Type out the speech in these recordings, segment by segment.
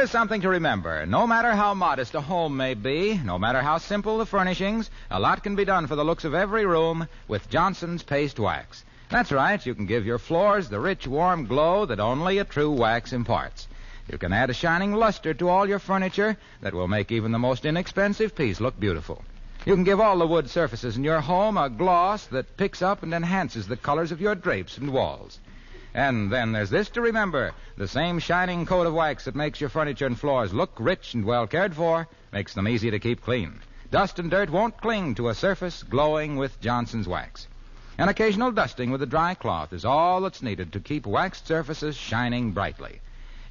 Here's something to remember. No matter how modest a home may be, no matter how simple the furnishings, a lot can be done for the looks of every room with Johnson's Paste Wax. That's right, you can give your floors the rich, warm glow that only a true wax imparts. You can add a shining luster to all your furniture that will make even the most inexpensive piece look beautiful. You can give all the wood surfaces in your home a gloss that picks up and enhances the colors of your drapes and walls. And then there's this to remember. The same shining coat of wax that makes your furniture and floors look rich and well cared for makes them easy to keep clean. Dust and dirt won't cling to a surface glowing with Johnson's wax. An occasional dusting with a dry cloth is all that's needed to keep waxed surfaces shining brightly.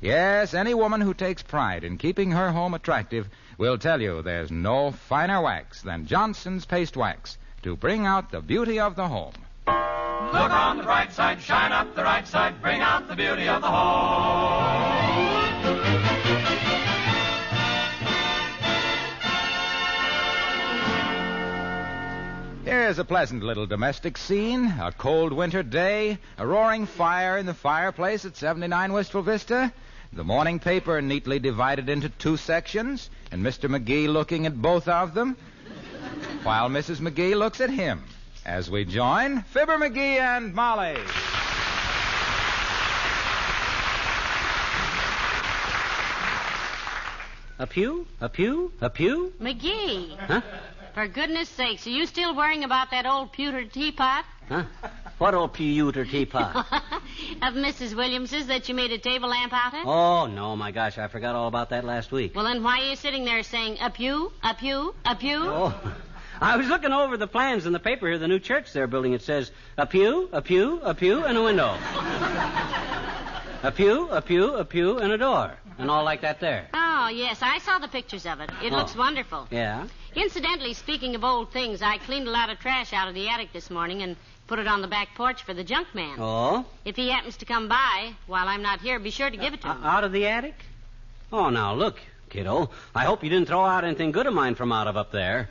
Yes, any woman who takes pride in keeping her home attractive will tell you there's no finer wax than Johnson's Paste Wax to bring out the beauty of the home. Look on the bright side, shine up the right side, bring out the beauty of the home. Here's a pleasant little domestic scene. A cold winter day, a roaring fire in the fireplace at 79 Wistful Vista, the morning paper neatly divided into two sections, and Mr. McGee looking at both of them, while Mrs. McGee looks at him. As we join Fibber McGee and Molly. A pew? A pew? A pew? McGee, Huh? for goodness sakes, are you still worrying about that old pewter teapot Huh? What old pewter teapot? of Mrs. Williams's that you made a table lamp out of? oh, no, my gosh, I forgot all about that last week. Well, then why are you sitting there saying a pew, a pew, a pew? Oh. I was looking over the plans in the paper here, the new church they're building. It says a pew, a pew, a pew, and a window. a pew, a pew, a pew, and a door. And all like that there. Oh, yes, I saw the pictures of it. It Oh. looks wonderful. Yeah? Incidentally, speaking of old things, I cleaned a lot of trash out of the attic this morning and put it on the back porch for the junk man. Oh? If he happens to come by while I'm not here, be sure to give it to O- him. out of the attic? Oh, now look, kiddo. I hope you didn't throw out anything good of mine from out of up there.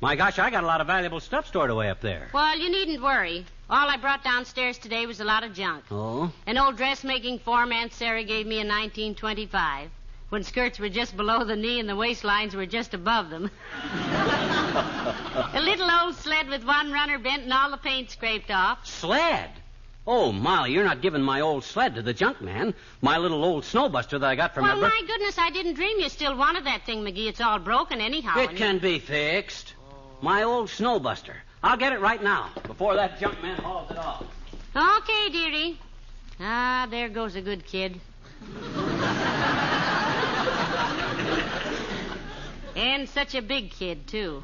My gosh, I got a lot of valuable stuff stored away up there. Well, you needn't worry. All I brought downstairs today was a lot of junk. Oh? An old dressmaking form Aunt Sarah gave me in 1925, when skirts were just below the knee and the waistlines were just above them. a little old sled with one runner bent and all the paint scraped off. Sled? Oh, Molly, you're not giving my old sled to the junk man. My little old snowbuster that I got from well, my... bro- my goodness, I didn't dream you still wanted that thing, McGee. It's all broken anyhow. It can be fixed. My old snowbuster. I'll get it right now, before that junk man hauls it off. Okay, dearie. Ah, there goes a good kid. and such a big kid, too.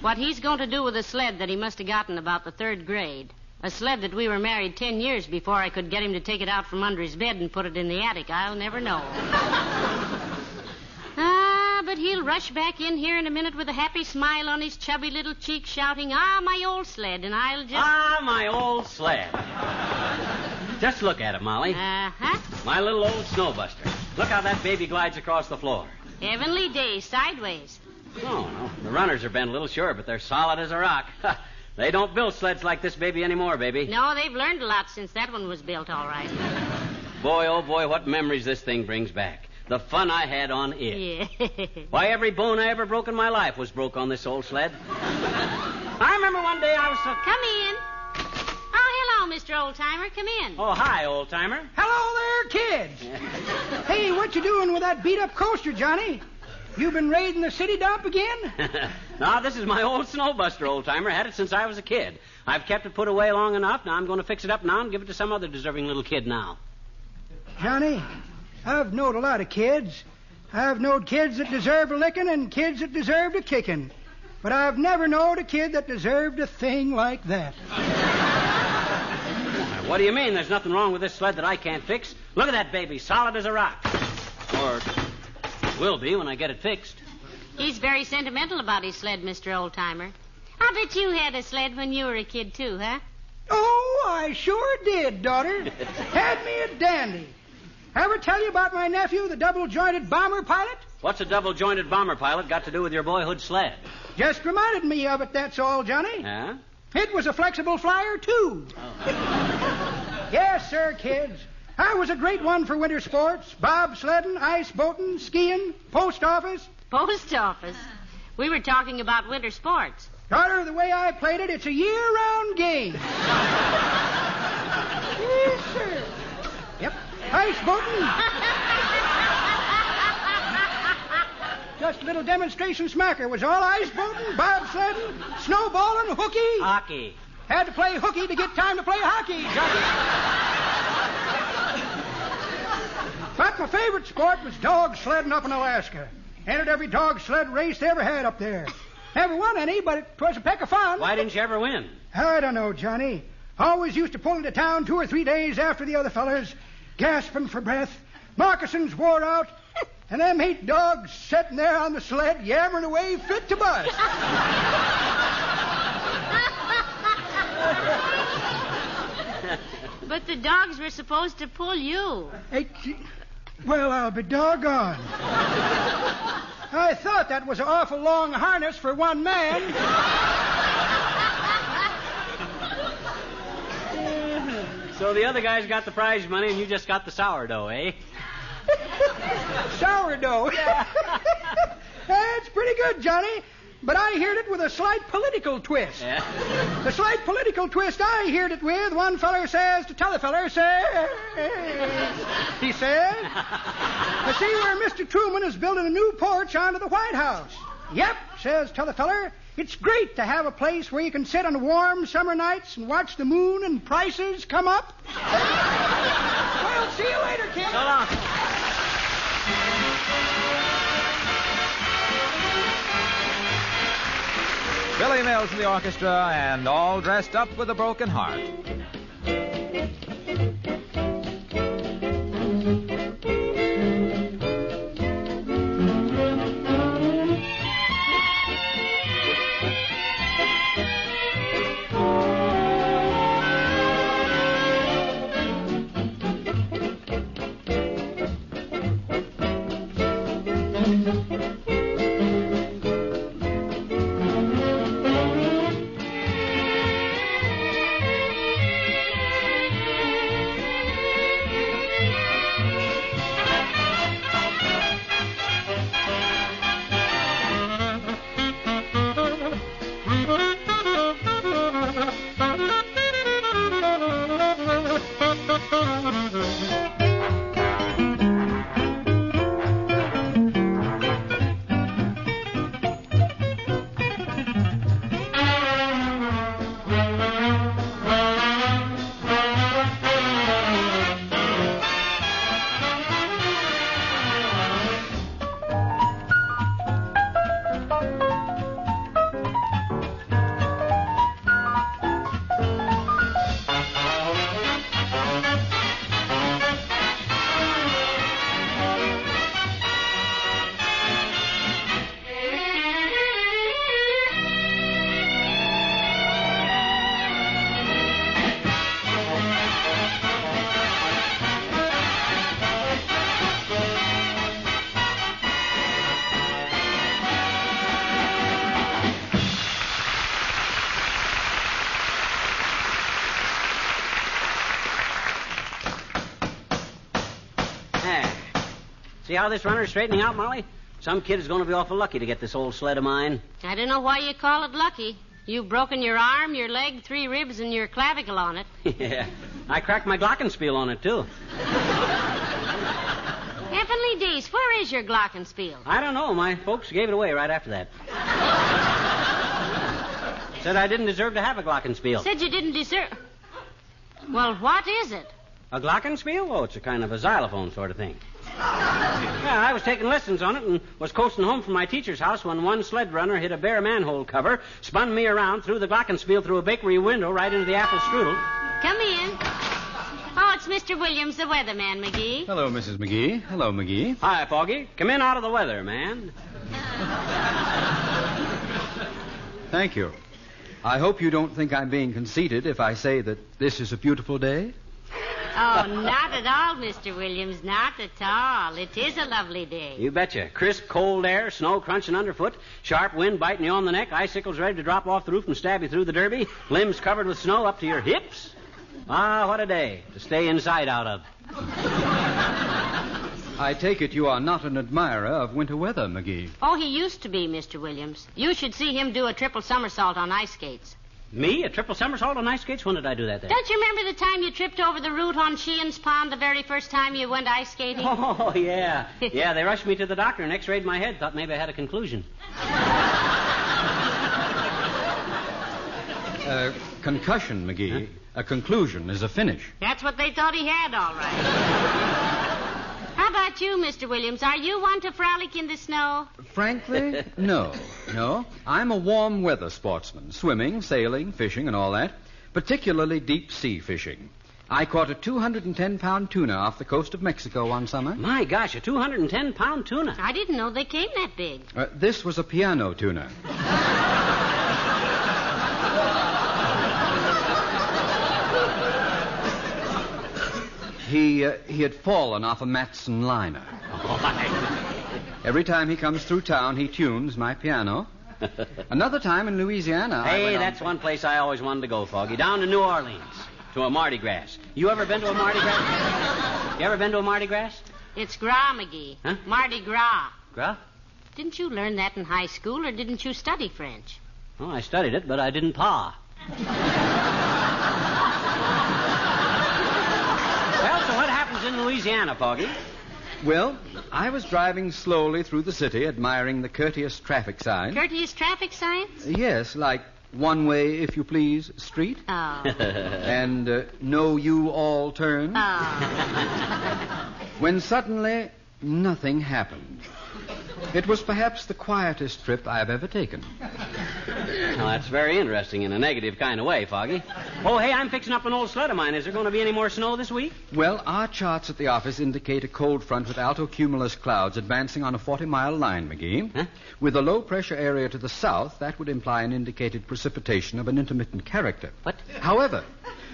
What he's going to do with a sled that he must have gotten about the third grade. A sled that we were married ten years before I could get him to take it out from under his bed and put it in the attic. I'll never know. But he'll rush back in here in a minute with a happy smile on his chubby little cheek, shouting, Ah, my old sled, and I'll just. Ah, my old sled. Just look at it, Molly. Uh huh. My little old snowbuster. Look how that baby glides across the floor. Heavenly days, sideways. Oh, no. The runners are bent a little, sure, but they're solid as a rock. they don't build sleds like this baby anymore, baby. No, they've learned a lot since that one was built, all right. Boy, oh boy, what memories this thing brings back. The fun I had on it. Yeah. Why, every bone I ever broke in my life was broke on this old sled. I remember one day I was so. Come in. Oh, hello, Mr. Oldtimer. Come in. Oh, hi, old timer. Hello there, kids. hey, what you doing with that beat-up coaster, Johnny? You been raiding the city dump again? now, this is my old snowbuster, old timer. Had it since I was a kid. I've kept it put away long enough. Now I'm going to fix it up now and give it to some other deserving little kid now. Johnny, I've knowed a lot of kids. I've knowed kids that deserve a licking and kids that deserved a kicking. But I've never knowed a kid that deserved a thing like that. What do you mean there's nothing wrong with this sled that I can't fix? Look at that baby, solid as a rock. Or will be when I get it fixed. He's very sentimental about his sled, Mr. Oldtimer. I bet you had a sled when you were a kid, too, huh? Oh, I sure did, daughter. Had me a dandy. Ever tell you about my nephew, the double jointed bomber pilot? What's a double jointed bomber pilot got to do with your boyhood sled? Just reminded me of it, that's all, Johnny. Yeah? It was a flexible flyer, too. Oh. yes, sir, kids. I was a great one for winter sports bobsledding, ice boating, skiing, post office. Post office. We were talking about winter sports. Daughter, the way I played it, it's a year round game. yes, sir. Ice boating. Just a little demonstration smacker was all ice boating, bobsledding, snowballing, hooky. Hockey. Had to play hooky to get time to play hockey, Johnny. but my favorite sport was dog sledding up in Alaska. Entered every dog sled race they ever had up there. Never won any, but it was a peck of fun. Why didn't you ever win? I don't know, Johnny. Always used to pull into town two or three days after the other fellers, gasping for breath. Moccasins wore out, and them eight dogs sitting there on the sled yammering away fit to bust. but the dogs were supposed to pull you. Well, I'll be doggone. I thought that was an awful long harness for one man. So the other guys got the prize money and you just got the sourdough, eh? sourdough. That's pretty good, Johnny. But I heard it with a slight political twist. Yeah? The slight political twist I heard it with, one feller says to t'other feller, says, he says, I see where Mr. Truman is building a new porch onto the White House. Yep, says t'other feller, it's great to have a place where you can sit on warm summer nights and watch the moon and prices come up. well, see you later, kid. So long. Billy Mills in the orchestra and all dressed up with a broken heart. See how this runner's straightening out, Molly? Some kid is going to be awful lucky to get this old sled of mine. I don't know why you call it lucky. You've broken your arm, your leg, three ribs, and your clavicle on it. yeah. I cracked my glockenspiel on it, too. Heavenly days, where is your glockenspiel? I don't know. My folks gave it away right after that. Said I didn't deserve to have a glockenspiel. Said you didn't deserve. Well, what is it? A glockenspiel? Oh, it's a kind of a xylophone sort of thing. Yeah, I was taking lessons on it and was coasting home from my teacher's house when one sled runner hit a bare manhole cover, spun me around, threw the glockenspiel through a bakery window right into the apple strudel. Come in. Oh, it's Mr. Williams, the weatherman, McGee. Hello, Mrs. McGee. Hello, McGee. Hi, Foggy. Come in out of the weather, man. Thank you. I hope you don't think I'm being conceited if I say that this is a beautiful day. Oh, not at all, Mr. Williams. Not at all. It is a lovely day. You betcha. Crisp, cold air, snow crunching underfoot, sharp wind biting you on the neck, icicles ready to drop off the roof and stab you through the derby, limbs covered with snow up to your hips. Ah, what a day to stay inside out of. I take it you are not an admirer of winter weather, McGee. Oh, he used to be, Mr. Williams. You should see him do a triple somersault on ice skates. Me? A triple somersault on ice skates? When did I do that there? Don't you remember the time you tripped over the root on Sheehan's Pond the very first time you went ice skating? Oh, yeah. Yeah, they rushed me to the doctor and x-rayed my head. Thought maybe I had a conclusion. Uh, concussion, McGee. A conclusion is a finish. That's what they thought he had, all right. How about you, Mr. Williams? Are you one to frolic in the snow? Frankly, no. No. I'm a warm weather sportsman. Swimming, sailing, fishing, and all that. Particularly deep sea fishing. I caught a 210 pound tuna off the coast of Mexico one summer. My gosh, a 210 pound tuna. I didn't know they came that big. Uh, this was a piano tuna. He, uh, he had fallen off a Matson liner. Every time he comes through town, he tunes my piano. Another time in Louisiana. I Hey, went on- that's one place I always wanted to go, Foggy. Down to New Orleans. To a Mardi Gras. You ever been to a Mardi Gras? You ever been to a Mardi Gras? It's Gras, McGee. Huh? Mardi Gras. Gras? Didn't you learn that in high school, or didn't you study French? Oh, I studied it, but I didn't paw. well, so what happens in Louisiana, Foggy? Well, I was driving slowly through the city, admiring the courteous traffic signs. Courteous traffic signs? Yes, like one way, if you please, street, Oh. and uh, no you all turn. Oh. When suddenly, nothing happened. It was perhaps the quietest trip I have ever taken. Well, that's very interesting in a negative kind of way, Foggy. Oh, hey, I'm fixing up an old sled of mine. Is there going to be any more snow this week? Well, our charts at the office indicate a cold front with altocumulus clouds advancing on a 40 mile line, McGee. Huh? With a low pressure area to the south, that would imply an indicated precipitation of an intermittent character. What? However,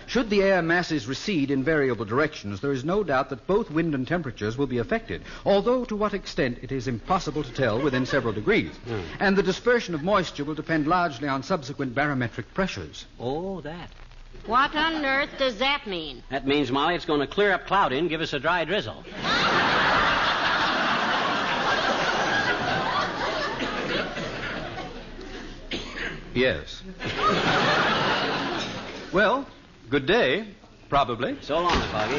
should the air masses recede in variable directions, there is no doubt that both wind and temperatures will be affected, although to what extent it is impossible to tell within several degrees. Hmm. And the dispersion of moisture will depend largely on subsequent barometric pressures. Oh, that. what on earth does that mean? That means, Molly, it's going to clear up cloudy and give us a dry drizzle. Yes. well, good day, probably. So long, Foggy.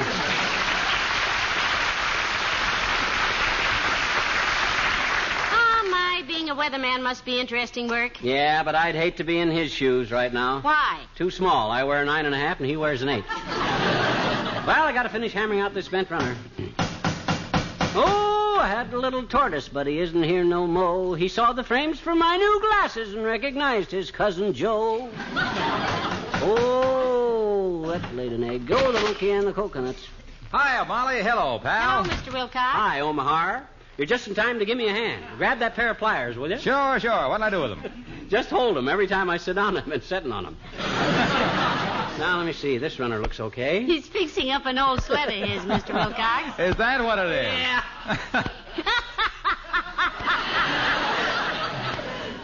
Oh, my, being a weatherman must be interesting work. Yeah, but I'd hate to be in his shoes right now. Why? Too small. I wear a nine and a half, and he wears an eight. well, I got to finish hammering out this bent runner. Oh, I had a little tortoise, but he isn't here no mo. He saw the frames for my new glasses and recognized his cousin Joe. That laid an egg. Go the monkey and the coconuts. Hiya, Molly. Hello, pal. Hello, Mr. Wilcox. Hi, Omaha. You're just in time to give me a hand. Grab that pair of pliers, will you? Sure, sure. What'll I do with them? Just hold them every time I sit down. I've been sitting on them. now, let me see. This runner looks okay. He's fixing up an old sled of his, Mr. Wilcox. Is that what it is? Yeah.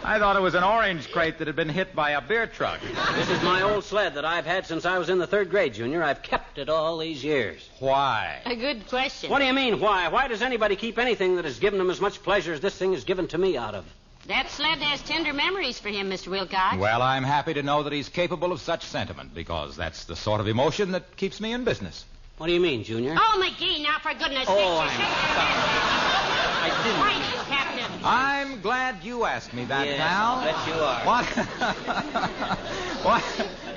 I thought it was an orange crate that had been hit by a beer truck. This is my old sled that I've had since I was in the third grade, Junior. I've kept it all these years. Why? A good question. What do you mean, why? Why does anybody keep anything that has given them as much pleasure as this thing has given to me out of? That sled has tender memories for him, Mr. Wilcox. Well, I'm happy to know that he's capable of such sentiment because that's the sort of emotion that keeps me in business. What do you mean, Junior? Oh, McGee, now for goodness sake. Oh. I'm sorry. I didn't Why, mean- Captain? I'm glad you asked me that, Yes, pal. I'll bet you are. What? what?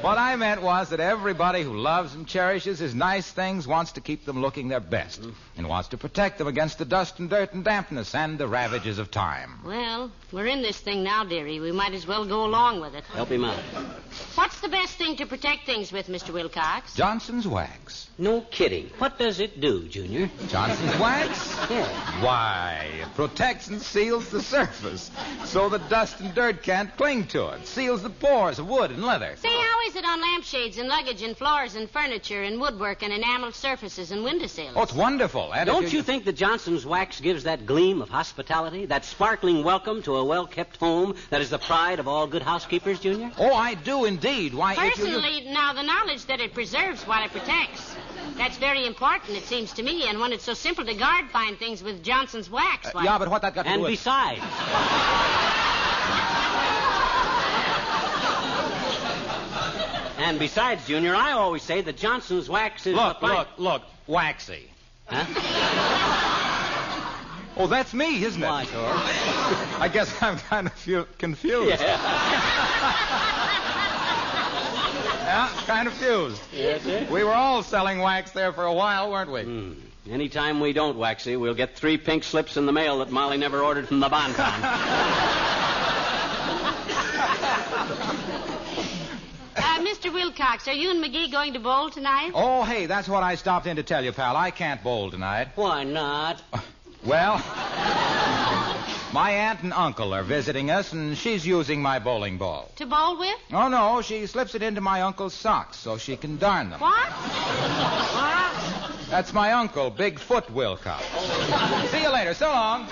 What I meant was that everybody who loves and cherishes his nice things wants to keep them looking their best and wants to protect them against the dust and dirt and dampness and the ravages of time. Well, we're in this thing now, dearie. We might as well go along with it. Help him out. What's the best thing to protect things with, Mr. Wilcox? Johnson's wax. No kidding. What does it do, Junior? Johnson's wax? Yeah. Why, it protects and seals the surface so the dust and dirt can't cling to it. Seals the pores of wood and leather. Say, how is it on lampshades and luggage and floors and furniture and woodwork and enameled surfaces and windowsills? Oh, it's wonderful. And Don't you think that Johnson's wax gives that gleam of hospitality, that sparkling welcome to a well-kept home that is the pride of all good housekeepers, Junior? Oh, I do indeed. Why, if you... Personally, now, the knowledge that it preserves while it protects. That's very important, it seems to me. And when it's so simple to guard fine things with Johnson's wax, uh, why... Yeah, but what that got to And do with... besides, and besides, Junior, I always say that Johnson's wax is Look, the fine- look, look. Waxy. Huh? Oh, that's me, isn't it? Why, Tor? I guess I'm kind of confused. Yeah, kind of fused. Yes, sir. We were all selling wax there for a while, weren't we? Hmm. Anytime we don't, Waxy, we'll get three pink slips in the mail that Molly never ordered from the Bonton. Uh, Mr. Wilcox, are you and McGee going to bowl tonight? Oh, hey, that's what I stopped in to tell you, pal. I can't bowl tonight. Why not? Well, my aunt and uncle are visiting us, and she's using my bowling ball. To bowl with? Oh, no, she slips it into my uncle's socks so she can darn them. What? what? That's my uncle, Bigfoot Wilcox. See you later. So long.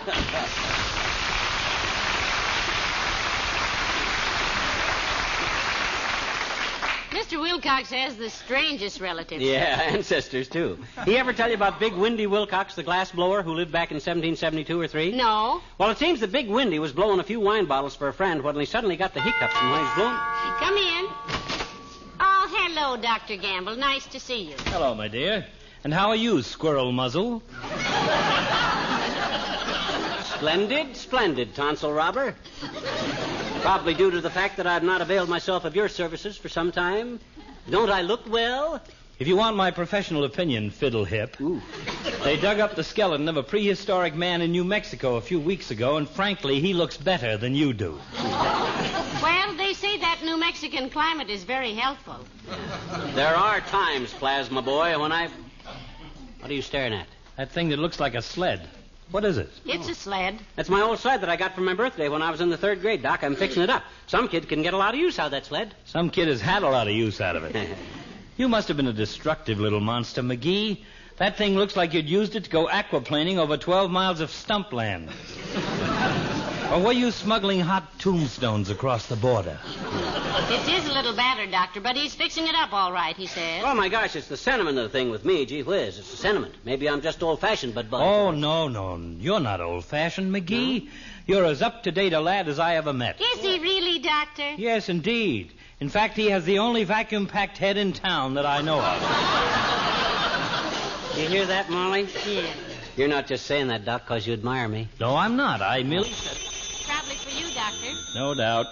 Mr. Wilcox has the strangest relatives. Yeah, ancestors, too. He ever tell you about Big Windy Wilcox, the glass blower, who lived back in 1772 or 3? No. Well, it seems that Big Windy was blowing a few wine bottles for a friend when he suddenly got the hiccups and when he was blowing. Come in. Oh, hello, Dr. Gamble. Nice to see you. Hello, my dear. And how are you, squirrel muzzle? Splendid, splendid, tonsil robber. Probably due to the fact that I've not availed myself of your services for some time. Don't I look well? If you want my professional opinion, fiddle hip, they dug up the skeleton of a prehistoric man in New Mexico a few weeks ago, and frankly, he looks better than you do. Well, they say that New Mexican climate is very healthful. There are times, Plasma Boy, when I. What are you staring at? That thing that looks like a sled. What is it? It's a oh. sled. That's my old sled that I got for my birthday when I was in the third grade, Doc. I'm fixing it up. Some kid can get a lot of use out of that sled. Some kid has had a lot of use out of it. You must have been a destructive little monster, McGee. That thing looks like you'd used it to go aquaplaning over 12 miles of stump land. or were you smuggling hot tombstones across the border? It is a little battered, Doctor, but he's fixing it up all right, he says. Oh, my gosh, it's the sentiment of the thing with me. Gee whiz, it's the sentiment. Maybe I'm just old fashioned, but. but Oh, no, no. You're not old fashioned, McGee. You're as up to date a lad as I ever met. Is he really, Doctor? Yes, indeed. In fact, he has the only vacuum packed head in town that I know of. You hear that, Molly? Yeah. You're not just saying that, Doc, because you admire me. No, I'm not. I merely. Probably for. No doubt.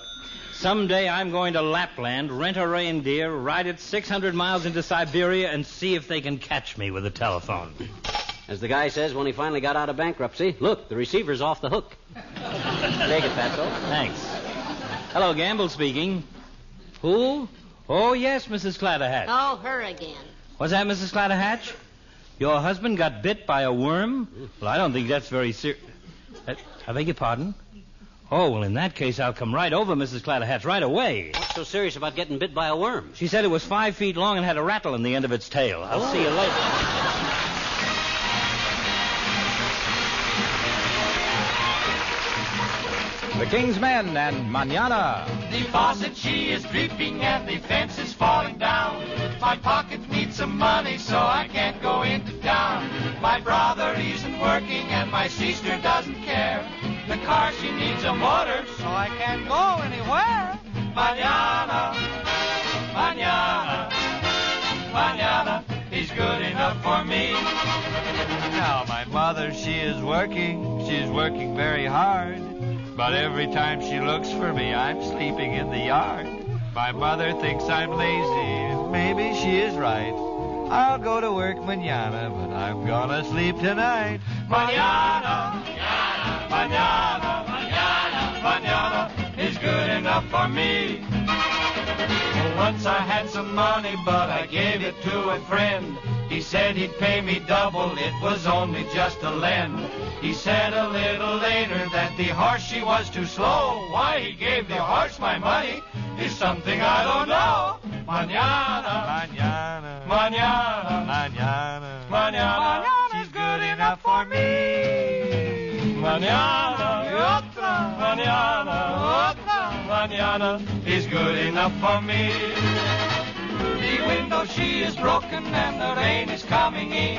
Someday I'm going to Lapland, rent a reindeer, ride it 600 miles into Siberia, and see if they can catch me with a telephone. As the guy says when he finally got out of bankruptcy, look, the receiver's off the hook. Take it, Fatso. Thanks. Hello, Gamble speaking. Who? Oh, yes, Mrs. Clatterhatch. Oh, her again. Was that Mrs. Clatterhatch? Your husband got bit by a worm? Well, I don't think that's very serious. Uh, I beg your pardon? Oh, well, in that case, I'll come right over, Mrs. Clatterhatch, right away. What's so serious about getting bit by a worm? She said it was five feet long and had a rattle in the end of its tail. I'll oh. see you later. The King's Men and Manana. The faucet she is dripping and the fence is falling down. My pocket needs some money so I can't go into town. My brother isn't working and my sister doesn't care. The car, she needs a motor, so I can't go anywhere. Manana, manana, manana is good enough for me. Now, my mother, she is working, she's working very hard. But every time she looks for me, I'm sleeping in the yard. My mother thinks I'm lazy, maybe she is right. I'll go to work manana, but I'm gonna sleep tonight. Manana, manana, manana, manana is good enough for me. Once I had some money, but I gave it to a friend. He said he'd pay me double, it was only just a lend. He said a little later that the horse she was too slow. Why he gave the horse my money is something I don't know. Manana, manana, manana, manana, manana, she's good enough for me. Manana, otra, manana, otra, manana is good enough for me. The window she is broken and the rain is coming in.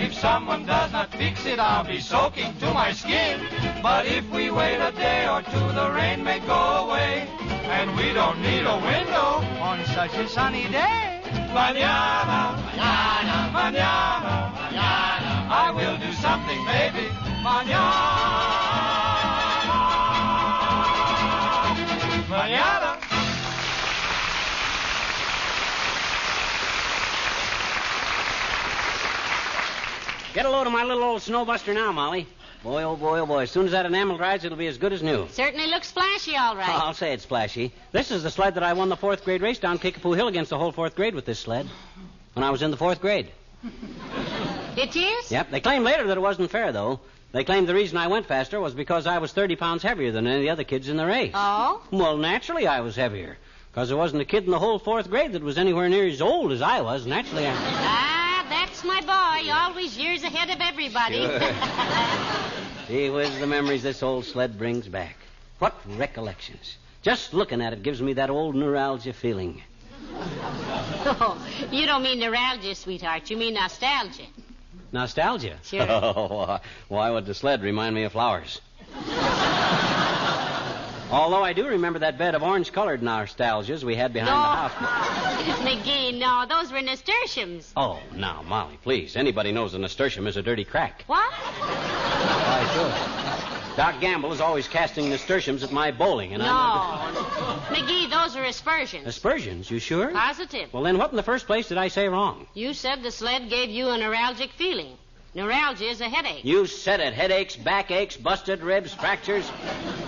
If someone does not fix it, I'll be soaking to my skin. But if we wait a day or two, the rain may go away. And we don't need a window on such a sunny day. Manana, manana, manana, manana. I will do something, baby. Manana. Manana. Get a load of my little old snowbuster now, Molly. Boy, oh boy, oh boy. As soon as that enamel dries, it'll be as good as new. Certainly looks flashy, all right. I'll say it's flashy. This is the sled that I won the fourth grade race down Kickapoo Hill against the whole fourth grade with this sled. When I was in the fourth grade. It is? Yep. They claimed later that it wasn't fair, though. They claimed the reason I went faster was because I was 30 pounds heavier than any of the other kids in the race. Oh? Well, naturally I was heavier. Because there wasn't a kid in the whole fourth grade that was anywhere near as old as I was. Naturally, I... Ah, that's my boy. Always years ahead of everybody. Gee whiz, the memories this old sled brings back. What recollections. Just looking at it gives me that old neuralgia feeling. oh, you don't mean neuralgia, sweetheart. You mean nostalgia. Nostalgia? Sure. Oh, why would the sled remind me of flowers? Although I do remember that bed of orange-colored nostalgias we had behind the house. McGee, no, those were nasturtiums. Oh, now, Molly, please. Anybody knows a nasturtium is a dirty crack. What? Why, sure. Doc Gamble is always casting nasturtiums at my bowling, and no. I'm... No. McGee, those are aspersions. Aspersions, you sure? Positive. Well, then what in the first place did I say wrong? You said the sled gave you a neuralgic feeling. Neuralgia is a headache. You said it. Headaches, backaches, busted ribs, fractures.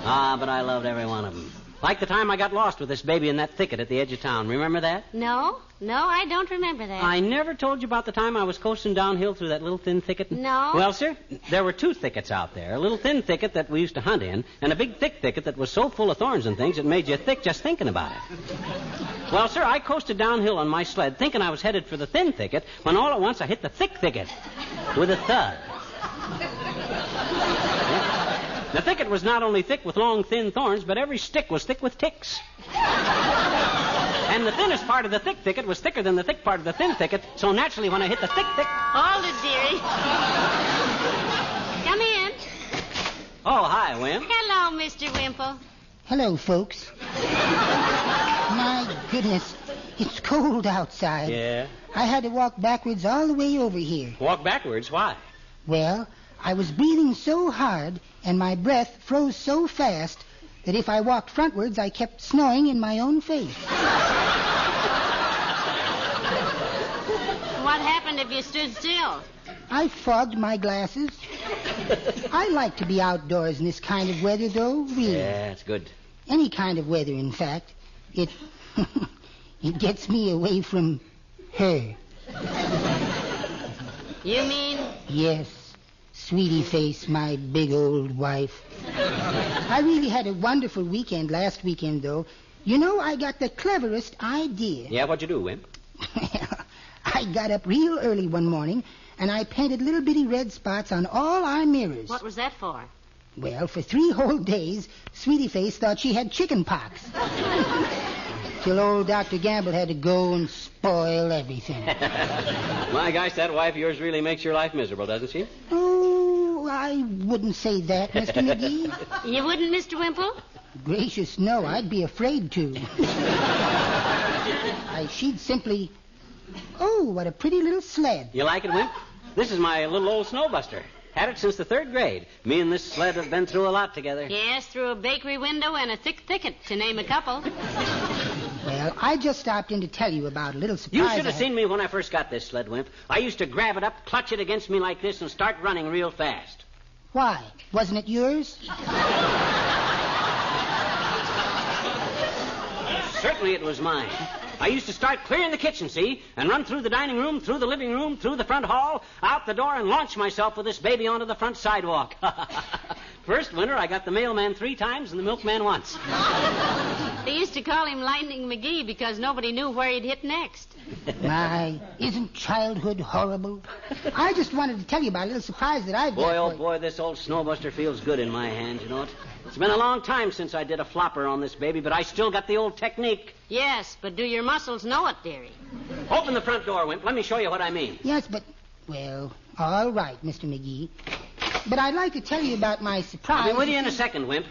Ah, but I loved every one of them. Like the time I got lost with this baby in that thicket at the edge of town. Remember that? No, no, I don't remember that. I never told you about the time I was coasting downhill through that little thin thicket. No. Well, sir, there were two thickets out there. A little thin thicket that we used to hunt in, and a big thick thicket that was so full of thorns and things it made you thick just thinking about it. Well, sir, I coasted downhill on my sled thinking I was headed for the thin thicket when all at once I hit the thick thicket with a thud. The thicket was not only thick with long, thin thorns, but every stick was thick with ticks. And the thinnest part of the thick thicket was thicker than the thick part of the thin thicket, so naturally when I hit the thick thick. Hold it, dearie. Come in. Oh, hi, Wim. Hello, Mr. Wimple. Hello, folks. My goodness, it's cold outside. Yeah. I had to walk backwards all the way over here. Walk backwards? Why? Well, I was breathing so hard and my breath froze so fast that if I walked frontwards, I kept snoring in my own face. What happened if you stood still? I fogged my glasses. I like to be outdoors in this kind of weather, though, really. Yeah, it's good. Any kind of weather, in fact. It it gets me away from her. You mean Yes, sweetie face, my big old wife. I really had a wonderful weekend last weekend, though. You know, I got the cleverest idea. Yeah, what'd you do, Wimp? I got up real early one morning and I painted little bitty red spots on all our mirrors. what was that for? Well, for three whole days, Sweetie Face thought she had chicken pox. Till old Dr. Gamble had to go and spoil everything. My gosh, that wife of yours really makes your life miserable, doesn't she? Oh, I wouldn't say that, Mr. McGee. You wouldn't, Mr. Wimple? Gracious, no, I'd be afraid to. I, she'd simply. Oh, what a pretty little sled. You like it, Wimp? This is my little old snowbuster. Had it since the third grade. Me and this sled have been through a lot together. Yes, through a bakery window and a thick thicket, to name a couple. Well, I just stopped in to tell you about a little surprise. You should have had- seen me when I first got this sled, Wimp. I used to grab it up, clutch it against me like this, and start running real fast. Why? Wasn't it yours? Certainly it was mine. I used to start clearing the kitchen, see, and run through the dining room, through the living room, through the front hall, out the door, and launch myself with this baby onto the front sidewalk. First winter, I got the mailman three times and the milkman once. They used to call him Lightning McGee because nobody knew where he'd hit next. My, isn't childhood horrible? I just wanted to tell you about a little surprise that I've Boy, got oh for boy, this old snowbuster feels good in my hands, you know it? It's been a long time since I did a flopper on this baby, but I still got the old technique. Yes, but do your muscles know it, dearie? Open the front door, Wimp. Let me show you what I mean. Yes, but well, all right, Mr. McGee. But I'd like to tell you about my surprise. I'll be with you in a second, Wimp.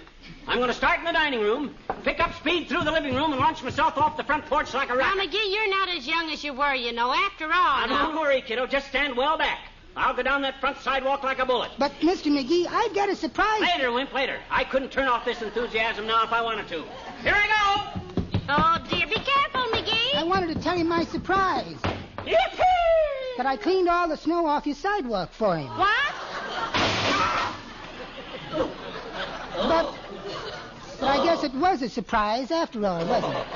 I'm going to start in the dining room, pick up speed through the living room, and launch myself off the front porch like a rocket. Now, rocket. McGee, you're not as young as you were, you know. After all, Now, now- don't worry, kiddo. Just stand well back. I'll go down that front sidewalk like a bullet. But Mr. McGee, I've got a surprise. Later, Wimp, later. I couldn't turn off this enthusiasm now if I wanted to. Here I go. Oh, dear, be careful, McGee. I wanted to tell you my surprise. Yippee! That I cleaned all the snow off your sidewalk for him. What? But, but I guess it was a surprise after all, wasn't it?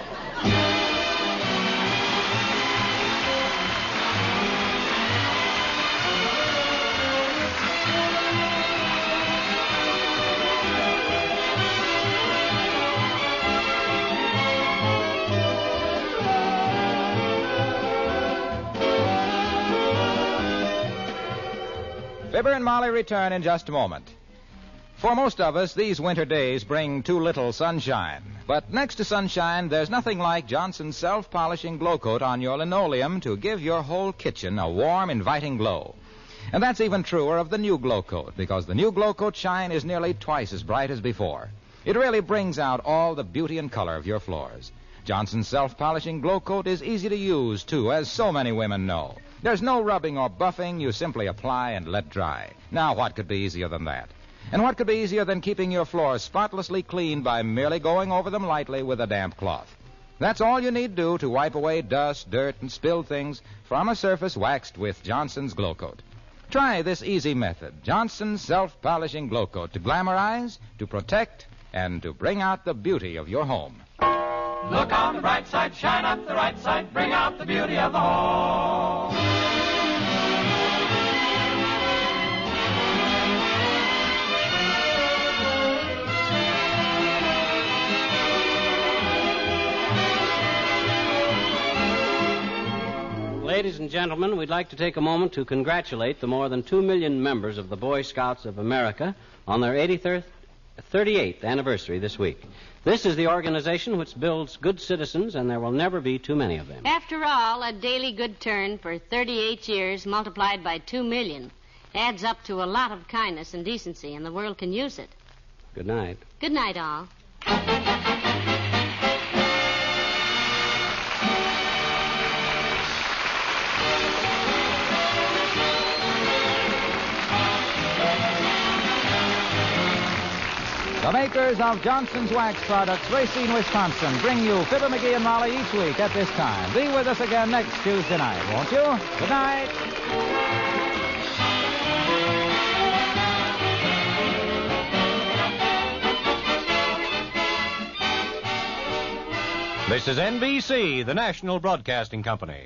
Fibber and Molly return in just a moment. For most of us, these winter days bring too little sunshine. But next to sunshine, there's nothing like Johnson's self polishing glow coat on your linoleum to give your whole kitchen a warm, inviting glow. And that's even truer of the new glow coat, because the new glow coat shine is nearly twice as bright as before. It really brings out all the beauty and color of your floors. Johnson's self polishing glow coat is easy to use, too, as so many women know. There's no rubbing or buffing, you simply apply and let dry. Now, what could be easier than that? And what could be easier than keeping your floors spotlessly clean by merely going over them lightly with a damp cloth? That's all you need to do to wipe away dust, dirt, and spilled things from a surface waxed with Johnson's Glow Coat. Try this easy method Johnson's self polishing glow coat to glamorize, to protect, and to bring out the beauty of your home. Look on the bright side, shine up the right side, bring out the beauty of the home. Ladies and gentlemen, we'd like to take a moment to congratulate the more than two million members of the Boy Scouts of America on their 83rd, 38th anniversary this week. This is the organization which builds good citizens, and there will never be too many of them. After all, a daily good turn for 38 years multiplied by 2 million adds up to a lot of kindness and decency, and the world can use it. Good night. Good night, all. The makers of Johnson's Wax Products, Racine, Wisconsin, bring you Fibber McGee and Molly each week at this time. Be with us again next Tuesday night, won't you? Good night. This is NBC, the national broadcasting company.